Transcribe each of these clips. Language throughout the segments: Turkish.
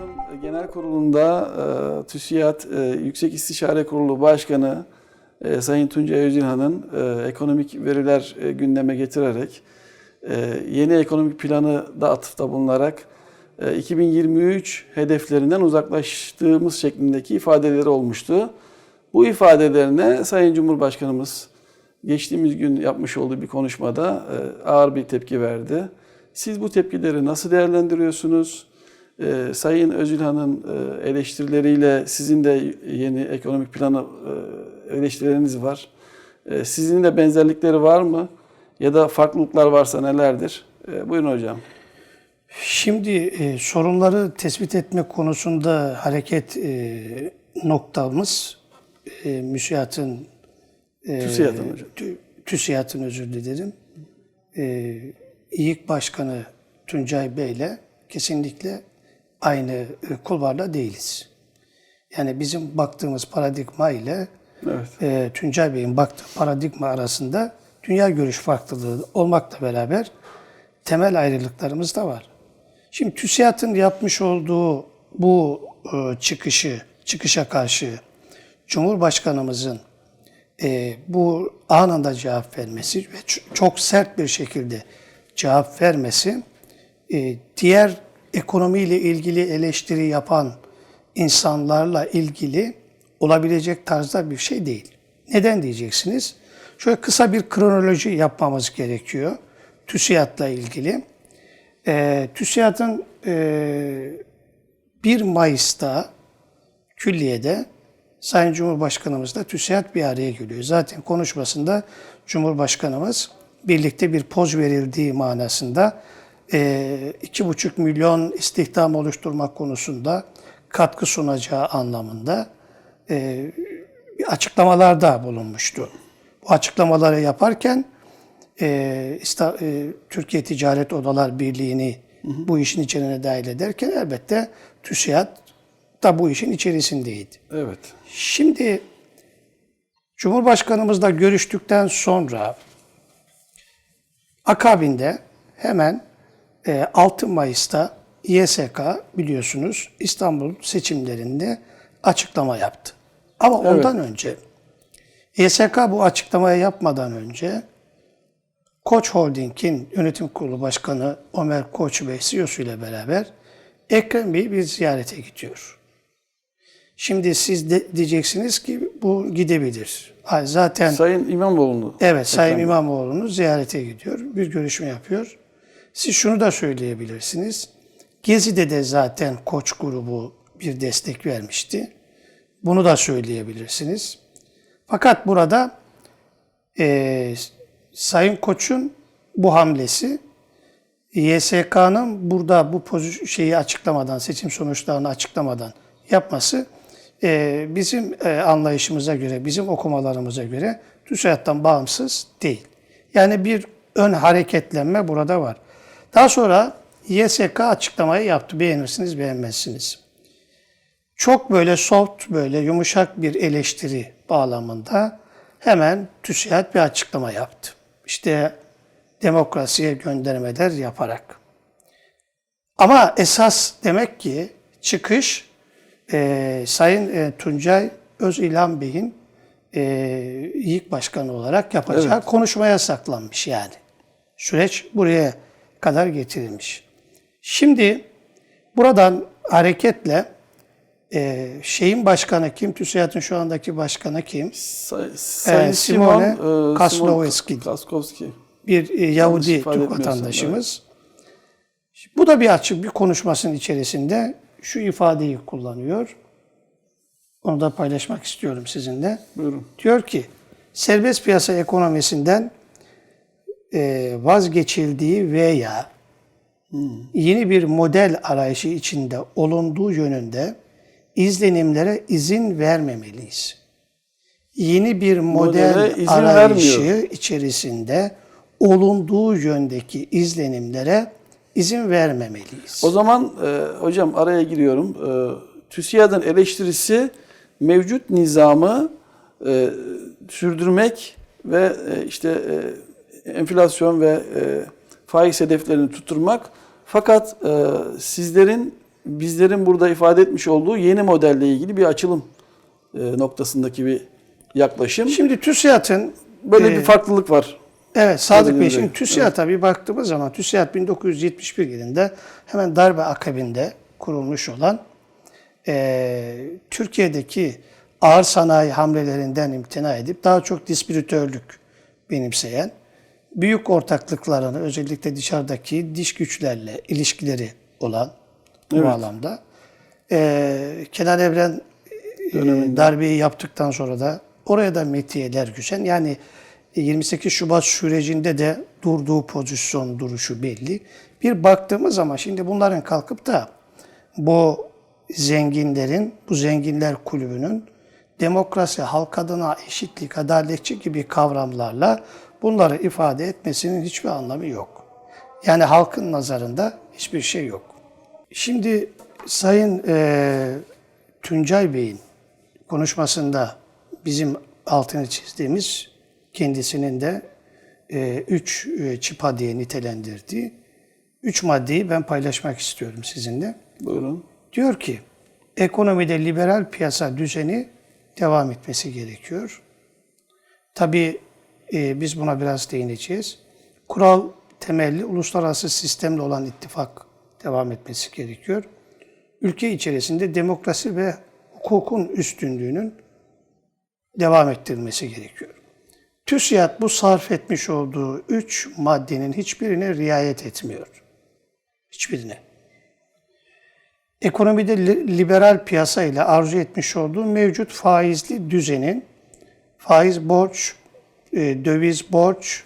TÜSİAD'ın genel kurulunda e, TÜSİAD e, Yüksek İstişare Kurulu Başkanı e, Sayın Tuncay Özilhan'ın e, ekonomik veriler e, gündeme getirerek e, yeni ekonomik planı da atıfta bulunarak e, 2023 hedeflerinden uzaklaştığımız şeklindeki ifadeleri olmuştu. Bu ifadelerine Sayın Cumhurbaşkanımız geçtiğimiz gün yapmış olduğu bir konuşmada e, ağır bir tepki verdi. Siz bu tepkileri nasıl değerlendiriyorsunuz? Ee, Sayın Özilhan'ın e, eleştirileriyle sizin de yeni ekonomik planı e, eleştirileriniz var. E, sizin de benzerlikleri var mı? Ya da farklılıklar varsa nelerdir? E, buyurun hocam. Şimdi e, sorunları tespit etme konusunda hareket e, noktamız e, müsiatın e, TÜSİAD'ın hocam. tü- TÜSİAD'ın özür dilerim. E, İİK Başkanı Tuncay Bey ile kesinlikle aynı e, kulvarda değiliz. Yani bizim baktığımız paradigma ile Evet. e, Tuncay Bey'in baktığı paradigma arasında dünya görüş farklılığı olmakla beraber temel ayrılıklarımız da var. Şimdi TÜSİAD'ın yapmış olduğu bu e, çıkışı, çıkışa karşı Cumhurbaşkanımızın e, bu anında cevap vermesi ve çok sert bir şekilde cevap vermesi e, diğer ekonomiyle ilgili eleştiri yapan insanlarla ilgili olabilecek tarzda bir şey değil. Neden diyeceksiniz? Şöyle kısa bir kronoloji yapmamız gerekiyor TÜSİAD'la ilgili. E, TÜSİAD'ın e, 1 Mayıs'ta külliyede Sayın Cumhurbaşkanımızla TÜSİAD bir araya geliyor. Zaten konuşmasında Cumhurbaşkanımız birlikte bir poz verildiği manasında e, iki buçuk milyon istihdam oluşturmak konusunda katkı sunacağı anlamında e, bir açıklamalarda bulunmuştu. Bu açıklamaları yaparken e, İsta- e, Türkiye Ticaret Odalar Birliği'ni bu işin içine dahil ederken elbette TÜSİAD da bu işin içerisindeydi. Evet. Şimdi Cumhurbaşkanımızla görüştükten sonra akabinde hemen 6 Mayıs'ta İYSK biliyorsunuz İstanbul seçimlerinde açıklama yaptı. Ama ondan önce İYSK bu açıklamayı yapmadan önce Koç Holding'in yönetim kurulu başkanı Ömer Koç Bey CEO'su ile beraber Ekrem Bey'i bir ziyarete gidiyor. Şimdi siz de diyeceksiniz ki bu gidebilir. Zaten Sayın İmamoğlu'nu. evet Sayın İmamoğlu'nu ziyarete gidiyor. Bir görüşme yapıyor. Siz şunu da söyleyebilirsiniz. Gezi'de de zaten Koç grubu bir destek vermişti. Bunu da söyleyebilirsiniz. Fakat burada eee, Sayın Koç'un bu hamlesi YSK'nın burada bu şeyi açıklamadan, seçim sonuçlarını açıklamadan yapması e, bizim e, anlayışımıza göre, bizim okumalarımıza göre TÜSİAD'dan bağımsız değil. Yani bir ön hareketlenme burada var. Daha sonra YSK açıklamayı yaptı. Beğenirsiniz, beğenmezsiniz. Çok böyle soft, böyle yumuşak bir eleştiri bağlamında hemen TÜSİAD bir açıklama yaptı. İşte demokrasiye göndermeler yaparak. Ama esas demek ki çıkış e, Sayın e, Tuncay Özilhan Bey'in e, ilk başkanı olarak yapacağı Evet. konuşmaya saklanmış yani. Süreç buraya kadar getirilmiş. Şimdi buradan hareketle e, şeyin başkanı kim? TÜSİAD'ın şu andaki başkanı kim? Say- Sayın Ee, Simon, Simone e, Kaslowski. Simon Kaskowski. bir e, Yahudi Türk vatandaşımız. Bu da bir açık bir konuşmasının içerisinde şu ifadeyi kullanıyor. Onu da paylaşmak istiyorum sizinle. Buyurun. Diyor ki serbest piyasa ekonomisinden e, vazgeçildiği veya yeni bir model arayışı içinde olunduğu yönünde izlenimlere izin vermemeliyiz. Yeni bir model arayışı vermiyor. içerisinde olunduğu yöndeki izlenimlere izin vermemeliyiz. O zaman e, hocam araya giriyorum. E, TÜSİAD'ın eleştirisi mevcut nizamı e, sürdürmek ve e, işte e, enflasyon ve e, faiz hedeflerini tutturmak. Fakat e, sizlerin bizlerin burada ifade etmiş olduğu yeni modelle ilgili bir açılım e, noktasındaki bir yaklaşım. Şimdi TÜSİAD'ın Böyle e, bir farklılık var. Evet Sadık Bey şimdi. TÜSİAD'a bir baktığımız zaman TÜSİAD 1971 yılında hemen darbe akabinde kurulmuş olan eee, Türkiye'deki ağır sanayi hamlelerinden imtina edip daha çok distribütörlük benimseyen, büyük ortaklıklarını özellikle dışarıdaki diş güçlerle ilişkileri olan bu Evet. bağlamda eee Kenan Evren e, darbeyi yaptıktan sonra da oraya da metiyeler güçen yani 28 Şubat sürecinde de durduğu pozisyon duruşu belli. Bir baktığımız zaman şimdi bunların kalkıp da bu zenginlerin, bu zenginler kulübünün demokrasi, halk adına eşitlik, adaletçi gibi kavramlarla bunları ifade etmesinin hiçbir anlamı yok. Yani halkın nazarında hiçbir şey yok. Şimdi Sayın eee Tuncay Bey'in konuşmasında bizim altını çizdiğimiz kendisinin de e, üç e, çıpa diye nitelendirdiği üç maddeyi ben paylaşmak istiyorum sizinle. Buyurun. Diyor ki ekonomide liberal piyasa düzeni devam etmesi gerekiyor. Tabii e, biz buna biraz değineceğiz. Kural temelli uluslararası sistemle olan ittifak devam etmesi gerekiyor. Ülke içerisinde demokrasi ve hukukun üstünlüğünün devam ettirilmesi gerekiyor. TÜSİAD bu sarf etmiş olduğu üç maddenin hiçbirine riayet etmiyor. Hiçbirine. Ekonomide li- liberal piyasa ile arzu etmiş olduğu mevcut faizli düzenin faiz borç, e, döviz borç,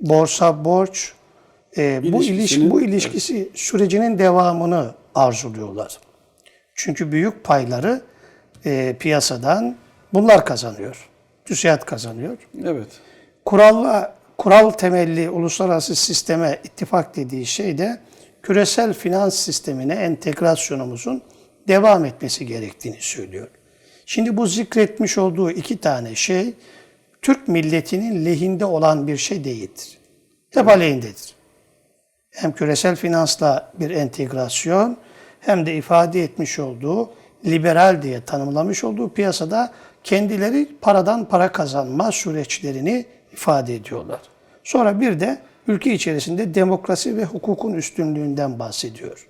borsa borç, e, bu ilişki bu ilişkisi sürecinin devamını arzuluyorlar. Çünkü büyük payları e, piyasadan bunlar kazanıyor. TÜSİAD kazanıyor. Evet. Kuralla, kural temelli uluslararası sisteme ittifak dediği şey de küresel finans sistemine entegrasyonumuzun devam etmesi gerektiğini söylüyor. Şimdi bu zikretmiş olduğu iki tane şey Türk milletinin lehinde olan bir şey değildir. Hep aleyhindedir. Hem küresel finansla bir entegrasyon hem de ifade etmiş olduğu liberal diye tanımlamış olduğu piyasada kendileri paradan para kazanma süreçlerini ifade ediyorlar. Sonra bir de ülke içerisinde demokrasi ve hukukun üstünlüğünden bahsediyor.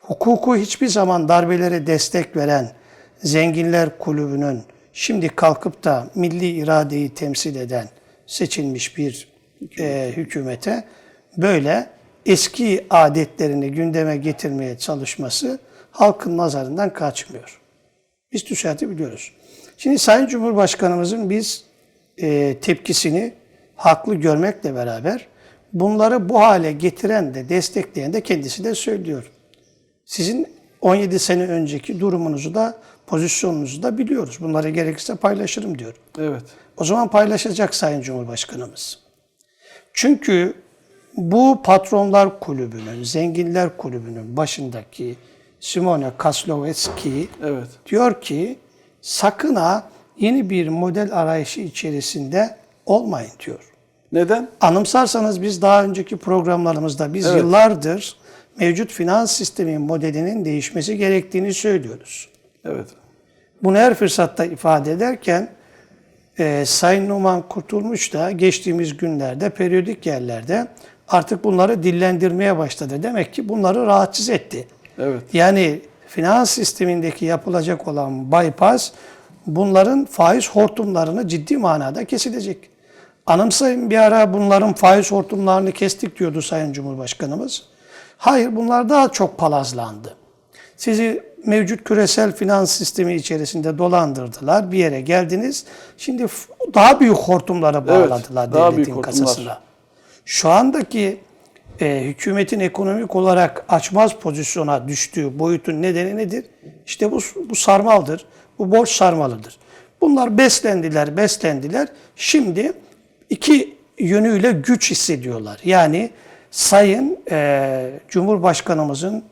Hukuku hiçbir zaman darbelere destek veren Zenginler Kulübü'nün şimdi kalkıp da milli iradeyi temsil eden seçilmiş bir e, hükümete böyle eski adetlerini gündeme getirmeye çalışması halkın nazarından kaçmıyor. Biz TÜSİAD'ı biliyoruz. Şimdi Sayın Cumhurbaşkanımızın biz e, tepkisini haklı görmekle beraber bunları bu hale getiren de destekleyen de kendisi de söylüyor. Sizin 17 sene önceki durumunuzu da pozisyonunuzu da biliyoruz. Bunları gerekirse paylaşırım diyor. Evet. O zaman paylaşacak Sayın Cumhurbaşkanımız. Çünkü bu patronlar kulübünün, zenginler kulübünün başındaki Simone Kaslowski Evet. diyor ki sakın ha yeni bir model arayışı içerisinde olmayın diyor. Neden? Anımsarsanız biz daha önceki programlarımızda biz Evet. yıllardır mevcut finans sistemi modelinin değişmesi gerektiğini söylüyoruz. Evet. Bunu her fırsatta ifade ederken e, Sayın Numan Kurtulmuş da geçtiğimiz günlerde periyodik yerlerde artık bunları dillendirmeye başladı. Demek ki bunları rahatsız etti. Evet. Yani finans sistemindeki yapılacak olan bypass bunların faiz hortumlarını ciddi manada kesilecek. Anımsayın bir ara bunların faiz hortumlarını kestik diyordu Sayın Cumhurbaşkanımız. Hayır bunlar daha çok palazlandı. Sizi mevcut küresel finans sistemi içerisinde dolandırdılar. Bir yere geldiniz. Şimdi daha büyük hortumlara bağladılar daha devletin kasasına. Şu andaki e, hükümetin ekonomik olarak açmaz pozisyona düştüğü boyutun nedeni nedir? İşte bu, bu sarmaldır. Bu borç sarmalıdır. Bunlar beslendiler, beslendiler. Şimdi iki yönüyle güç hissediyorlar. Yani Sayın e, Cumhurbaşkanımızın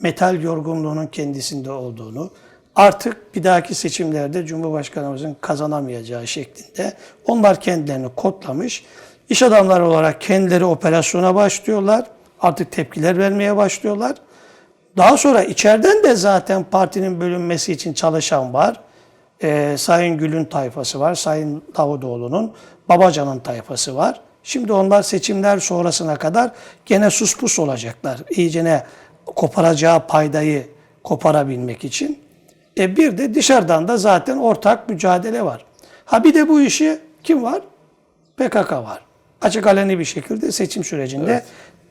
metal yorgunluğunun kendisinde olduğunu, artık bir dahaki seçimlerde Cumhurbaşkanımızın kazanamayacağı şeklinde onlar kendilerini kodlamış. İş adamları olarak kendileri operasyona başlıyorlar. Artık tepkiler vermeye başlıyorlar. Daha sonra içeriden de zaten partinin bölünmesi için çalışan var. Ee, Sayın Gül'ün tayfası var. Sayın Davutoğlu'nun, Babacan'ın tayfası var. Şimdi onlar seçimler sonrasına kadar gene sus pus olacaklar. İyicene koparacağı paydayı koparabilmek için. E bir de dışarıdan da zaten ortak mücadele var. Ha bir de bu işi kim var? PKK var. Açık aleni bir şekilde seçim sürecinde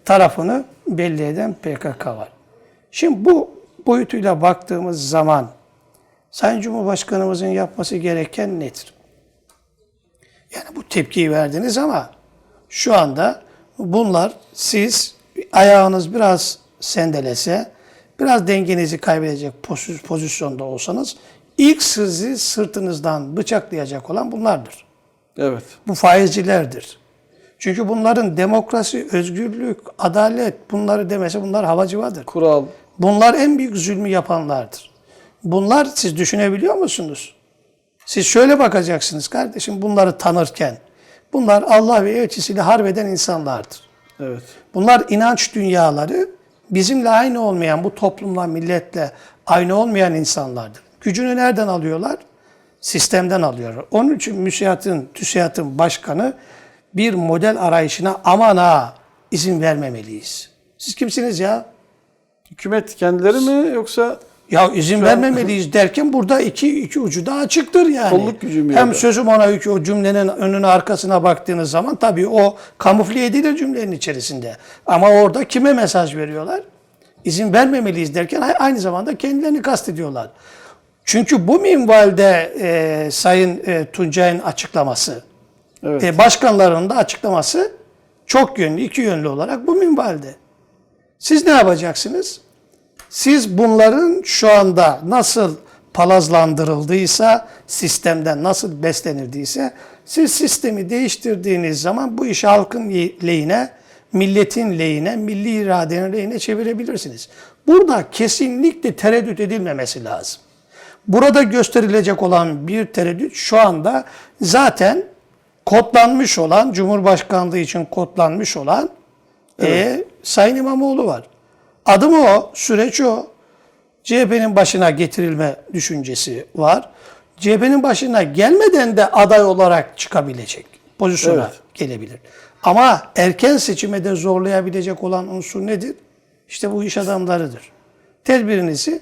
tarafını belli eden PKK var. Şimdi bu boyutuyla baktığımız zaman Sayın Cumhurbaşkanımızın yapması gereken nedir? Yani bu tepkiyi verdiniz ama şu anda bunlar siz ayağınız biraz sendelese, biraz dengenizi kaybedecek poz- pozisyonda olsanız ilk sizi sırtınızdan bıçaklayacak olan bunlardır. Evet. Bu faizcilerdir. Çünkü bunların demokrasi, özgürlük, adalet bunları demese bunlar havacıvadır. Kural. Bunlar en büyük zulmü yapanlardır. Bunlar siz düşünebiliyor musunuz? Siz şöyle bakacaksınız kardeşim bunları tanırken. Bunlar Allah ve elçisiyle harbeden insanlardır. Evet. Bunlar inanç dünyaları bizimle aynı olmayan, bu toplumla, milletle aynı olmayan insanlardır. Gücünü nereden alıyorlar? Sistemden alıyorlar. Onun için müsiatın, TÜSİAD'ın başkanı bir model arayışına aman ha izin vermemeliyiz. Siz kimsiniz ya? Hükümet kendileri mi yoksa Ya izin vermemeliyiz derken burada iki, iki ucu da açıktır yani. Kolluk gücü mü Hem da? sözüm ona yükü o cümlenin önüne arkasına baktığınız zaman tabii o kamufle edilir cümlenin içerisinde. Ama orada kime mesaj veriyorlar? İzin vermemeliyiz derken aynı zamanda kendilerini kastediyorlar. Çünkü bu minvalde e, Sayın e, Tuncay'ın açıklaması, Evet. e, başkanlarının da açıklaması çok yönlü, iki yönlü olarak bu minvalde. Siz ne yapacaksınız? Siz bunların şu anda nasıl palazlandırıldıysa, sistemden nasıl beslenildiyse, siz sistemi değiştirdiğiniz zaman bu işi halkın lehine, milletin lehine, milli iradenin lehine çevirebilirsiniz. Burada kesinlikle tereddüt edilmemesi lazım. Burada gösterilecek olan bir tereddüt şu anda zaten kodlanmış olan, Cumhurbaşkanlığı için kodlanmış olan e, Sayın İmamoğlu var. Adım o, süreç o. CHP'nin başına getirilme düşüncesi var. CHP'nin başına gelmeden de aday olarak çıkabilecek pozisyona Evet. gelebilir. Ama erken seçime de zorlayabilecek olan unsur nedir? İşte bu iş adamlarıdır. Tedbirinizi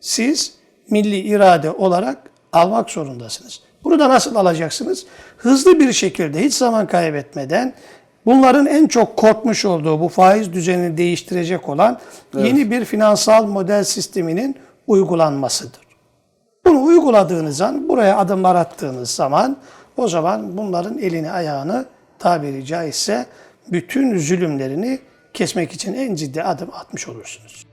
siz milli irade olarak almak zorundasınız. Bunu da nasıl alacaksınız? Hızlı bir şekilde hiç zaman kaybetmeden bunların en çok korkmuş olduğu bu faiz düzenini değiştirecek olan yeni bir finansal model sisteminin uygulanmasıdır. Bunu uyguladığınız an, buraya adımlar attığınız zaman o zaman bunların elini ayağını tabiri caizse bütün zulümlerini kesmek için en ciddi adım atmış olursunuz.